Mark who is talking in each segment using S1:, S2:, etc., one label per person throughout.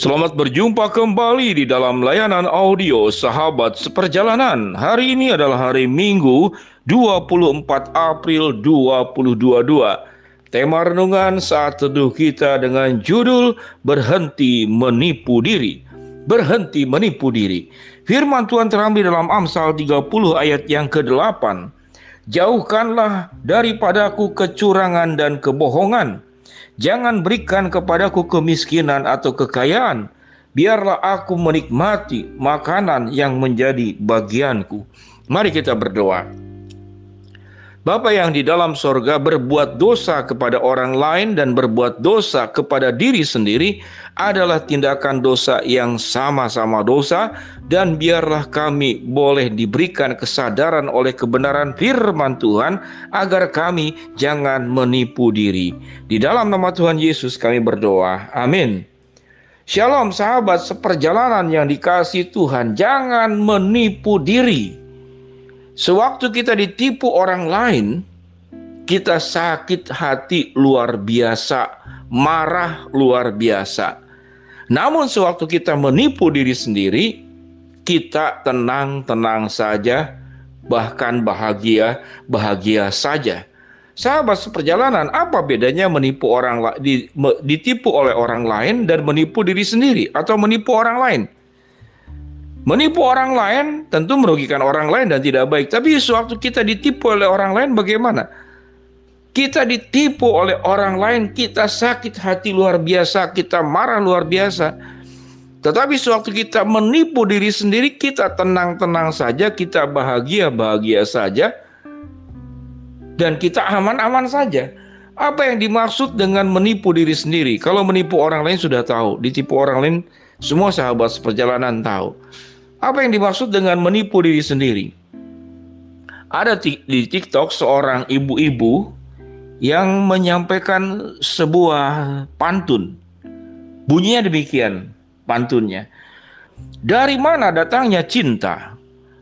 S1: Selamat berjumpa kembali di dalam layanan audio Sahabat Seperjalanan. Hari ini adalah hari Minggu 24 April 2022. Tema renungan saat teduh kita dengan judul Berhenti Menipu Diri. Berhenti menipu diri. Firman Tuhan terambil dalam Amsal 30 ayat yang ke-8. Jauhkanlah daripadaku kecurangan dan kebohongan Jangan berikan kepadaku kemiskinan atau kekayaan. Biarlah aku menikmati makanan yang menjadi bagianku. Mari kita berdoa. Bapa yang di dalam sorga berbuat dosa kepada orang lain dan berbuat dosa kepada diri sendiri adalah tindakan dosa yang sama-sama dosa dan biarlah kami boleh diberikan kesadaran oleh kebenaran firman Tuhan agar kami jangan menipu diri. Di dalam nama Tuhan Yesus kami berdoa. Amin. Shalom sahabat seperjalanan yang dikasih Tuhan, jangan menipu diri. Sewaktu kita ditipu orang lain, kita sakit hati luar biasa, marah luar biasa. Namun sewaktu kita menipu diri sendiri, kita tenang-tenang saja, bahkan bahagia-bahagia saja. Sahabat seperjalanan, apa bedanya menipu orang ditipu oleh orang lain dan menipu diri sendiri atau menipu orang lain? Menipu orang lain tentu merugikan orang lain dan tidak baik. Tapi sewaktu kita ditipu oleh orang lain bagaimana? Kita ditipu oleh orang lain, kita sakit hati luar biasa, kita marah luar biasa. Tetapi sewaktu kita menipu diri sendiri, kita tenang-tenang saja, kita bahagia-bahagia saja, dan kita aman-aman saja. Apa yang dimaksud dengan menipu diri sendiri? Kalau menipu orang lain sudah tahu, ditipu orang lain semua sahabat seperjalanan tahu. Apa yang dimaksud dengan menipu diri sendiri? Ada di TikTok seorang ibu-ibu yang menyampaikan sebuah pantun. Bunyinya demikian pantunnya. Dari mana datangnya cinta?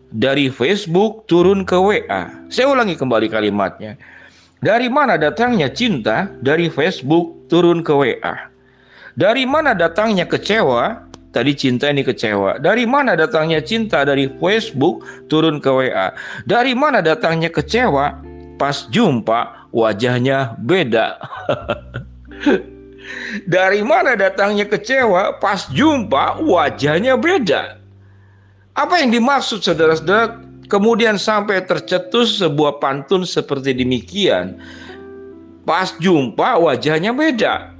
S1: Dari Facebook turun ke WA. Saya ulangi kembali kalimatnya. Dari mana datangnya cinta? Dari Facebook turun ke WA. Dari mana datangnya kecewa? Tadi cinta ini kecewa. Dari mana datangnya cinta dari Facebook turun ke WA? Dari mana datangnya kecewa? Pas jumpa wajahnya beda. Dari mana datangnya kecewa? Pas jumpa wajahnya beda. Apa yang dimaksud saudara-saudara? Kemudian sampai tercetus sebuah pantun seperti demikian. Pas jumpa wajahnya beda.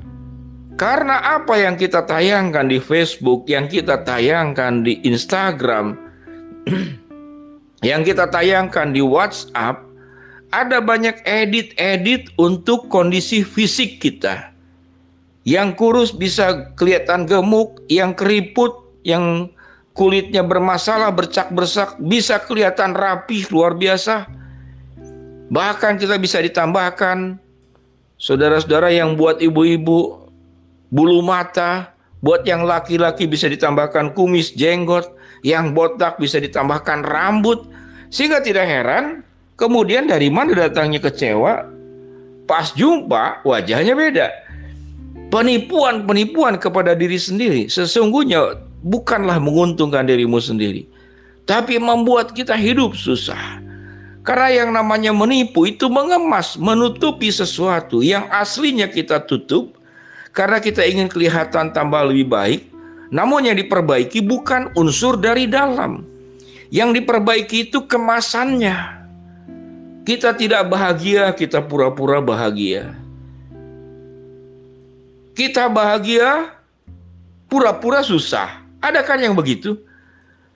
S1: Karena apa yang kita tayangkan di Facebook, yang kita tayangkan di Instagram, yang kita tayangkan di WhatsApp, ada banyak edit-edit untuk kondisi fisik kita. Yang kurus bisa kelihatan gemuk, yang keriput, yang kulitnya bermasalah, bercak-bersak, bisa kelihatan rapih, luar biasa. Bahkan kita bisa ditambahkan saudara-saudara yang buat ibu-ibu bulu mata, buat yang laki-laki bisa ditambahkan kumis, jenggot, yang botak bisa ditambahkan rambut. Sehingga tidak heran, kemudian dari mana datangnya kecewa? Pas jumpa, wajahnya beda. Penipuan-penipuan kepada diri sendiri sesungguhnya bukanlah menguntungkan dirimu sendiri, tapi membuat kita hidup susah. Karena yang namanya menipu itu mengemas, menutupi sesuatu yang aslinya kita tutup, karena kita ingin kelihatan tambah lebih baik, namun yang diperbaiki bukan unsur dari dalam. Yang diperbaiki itu kemasannya. Kita tidak bahagia, kita pura-pura bahagia. Kita bahagia, pura-pura susah. Ada kan yang begitu?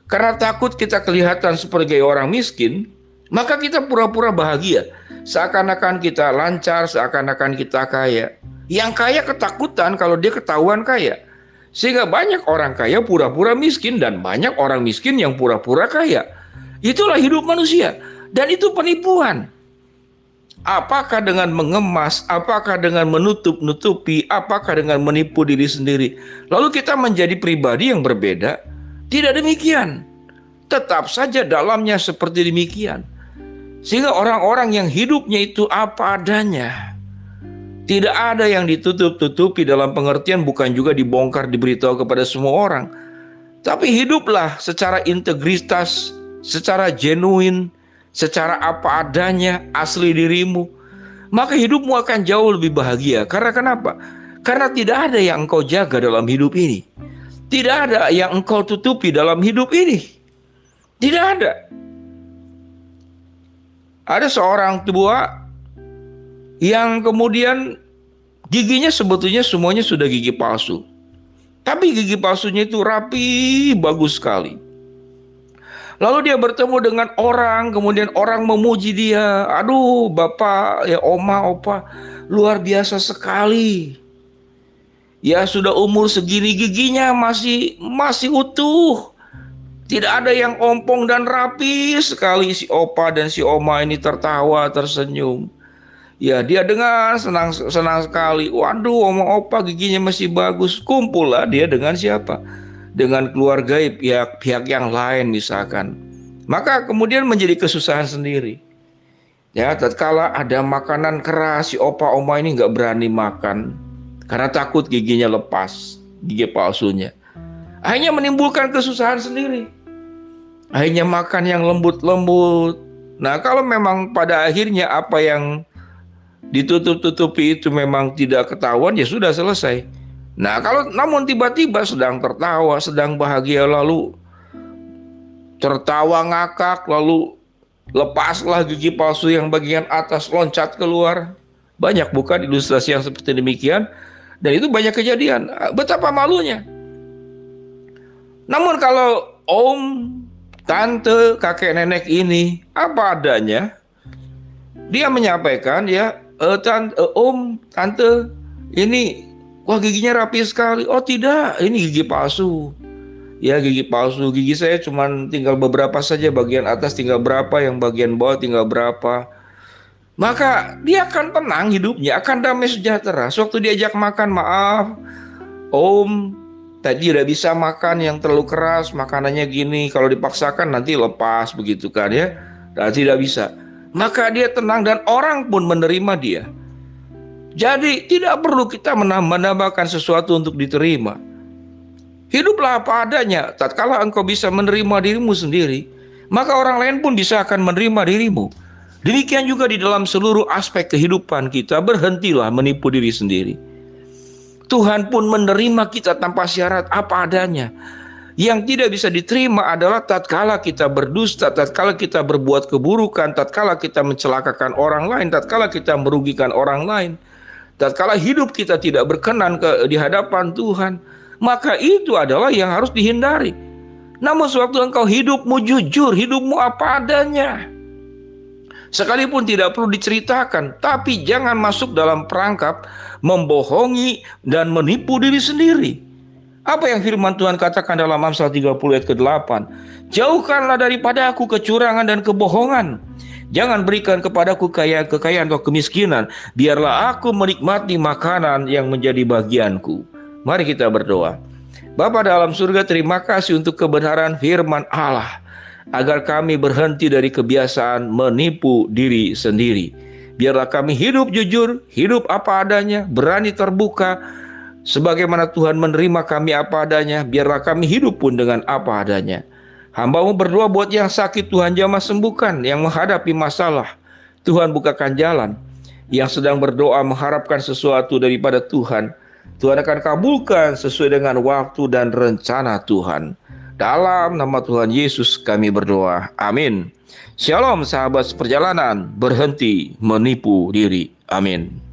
S1: Karena takut kita kelihatan sebagai orang miskin, maka kita pura-pura bahagia. Seakan-akan kita lancar, seakan-akan kita kaya. Yang kaya ketakutan kalau dia ketahuan kaya. Sehingga banyak orang kaya pura-pura miskin dan banyak orang miskin yang pura-pura kaya. Itulah hidup manusia dan itu penipuan. Apakah dengan mengemas, apakah dengan menutup-nutupi, apakah dengan menipu diri sendiri. Lalu kita menjadi pribadi yang berbeda? Tidak demikian. Tetap saja dalamnya seperti demikian. Sehingga orang-orang yang hidupnya itu apa adanya, Tidak ada yang ditutup-tutupi dalam pengertian bukan juga dibongkar diberitahu kepada semua orang. Tapi hiduplah secara integritas, secara genuine, secara apa adanya, asli dirimu. Maka hidupmu akan jauh lebih bahagia. Karena kenapa? Karena tidak ada yang engkau jaga dalam hidup ini. Tidak ada yang engkau tutupi dalam hidup ini. Tidak ada. Ada seorang tua yang kemudian giginya sebetulnya semuanya sudah gigi palsu. Tapi gigi palsunya itu rapi, bagus sekali. Lalu dia bertemu dengan orang, kemudian orang memuji dia. Aduh, bapak, ya oma, opa, luar biasa sekali. Ya sudah umur segini giginya masih masih utuh. Tidak ada yang ompong dan rapi sekali si opa dan si oma ini tertawa, tersenyum. Ya dia dengar senang senang sekali. Waduh, omong opa giginya masih bagus. Kumpul lah dia dengan siapa? Dengan keluarga pihak-pihak yang lain misalkan. Maka kemudian menjadi kesusahan sendiri. Ya, tatkala ada makanan keras si opa oma ini nggak berani makan karena takut giginya lepas, gigi palsunya. Akhirnya menimbulkan kesusahan sendiri. Akhirnya makan yang lembut-lembut. Nah, kalau memang pada akhirnya apa yang ditutup-tutupi itu memang tidak ketahuan ya sudah selesai. Nah kalau namun tiba-tiba sedang tertawa, sedang bahagia lalu tertawa ngakak lalu lepaslah gigi palsu yang bagian atas loncat keluar. Banyak bukan ilustrasi yang seperti demikian dan itu banyak kejadian. Betapa malunya. Namun kalau om, tante, kakek nenek ini apa adanya, dia menyampaikan ya uh, tan, uh, om, tante, ini wah giginya rapi sekali. Oh tidak, ini gigi palsu. Ya gigi palsu, gigi saya cuma tinggal beberapa saja bagian atas tinggal berapa, yang bagian bawah tinggal berapa. Maka dia akan tenang hidupnya, akan damai sejahtera. Sewaktu diajak makan, maaf, om, tadi tidak bisa makan yang terlalu keras, makanannya gini. Kalau dipaksakan nanti lepas begitu kan ya. Dan tidak bisa maka dia tenang dan orang pun menerima dia. Jadi tidak perlu kita menambah-nambahkan sesuatu untuk diterima. Hiduplah apa adanya. Tatkala engkau bisa menerima dirimu sendiri, maka orang lain pun bisa akan menerima dirimu. Demikian juga di dalam seluruh aspek kehidupan kita, berhentilah menipu diri sendiri. Tuhan pun menerima kita tanpa syarat apa adanya. Yang tidak bisa diterima adalah tatkala kita berdusta, tatkala kita berbuat keburukan, tatkala kita mencelakakan orang lain, tatkala kita merugikan orang lain, tatkala hidup kita tidak berkenan ke di hadapan Tuhan, maka itu adalah yang harus dihindari. Namun sewaktu engkau hidupmu jujur, hidupmu apa adanya, sekalipun tidak perlu diceritakan, tapi jangan masuk dalam perangkap membohongi dan menipu diri sendiri. Apa yang firman Tuhan katakan dalam Amsal 30 ayat ke-8? Jauhkanlah daripada aku kecurangan dan kebohongan. Jangan berikan kepadaku kekayaan, kekayaan atau kemiskinan. Biarlah aku menikmati makanan yang menjadi bagianku. Mari kita berdoa. Bapa dalam surga terima kasih untuk kebenaran firman Allah. Agar kami berhenti dari kebiasaan menipu diri sendiri. Biarlah kami hidup jujur, hidup apa adanya, berani terbuka, Sebagaimana Tuhan menerima kami apa adanya, biarlah kami hidup pun dengan apa adanya. Hambamu berdoa buat yang sakit Tuhan jamah sembuhkan, yang menghadapi masalah. Tuhan bukakan jalan. Yang sedang berdoa mengharapkan sesuatu daripada Tuhan. Tuhan akan kabulkan sesuai dengan waktu dan rencana Tuhan. Dalam nama Tuhan Yesus kami berdoa. Amin. Shalom sahabat seperjalanan, berhenti menipu diri. Amin.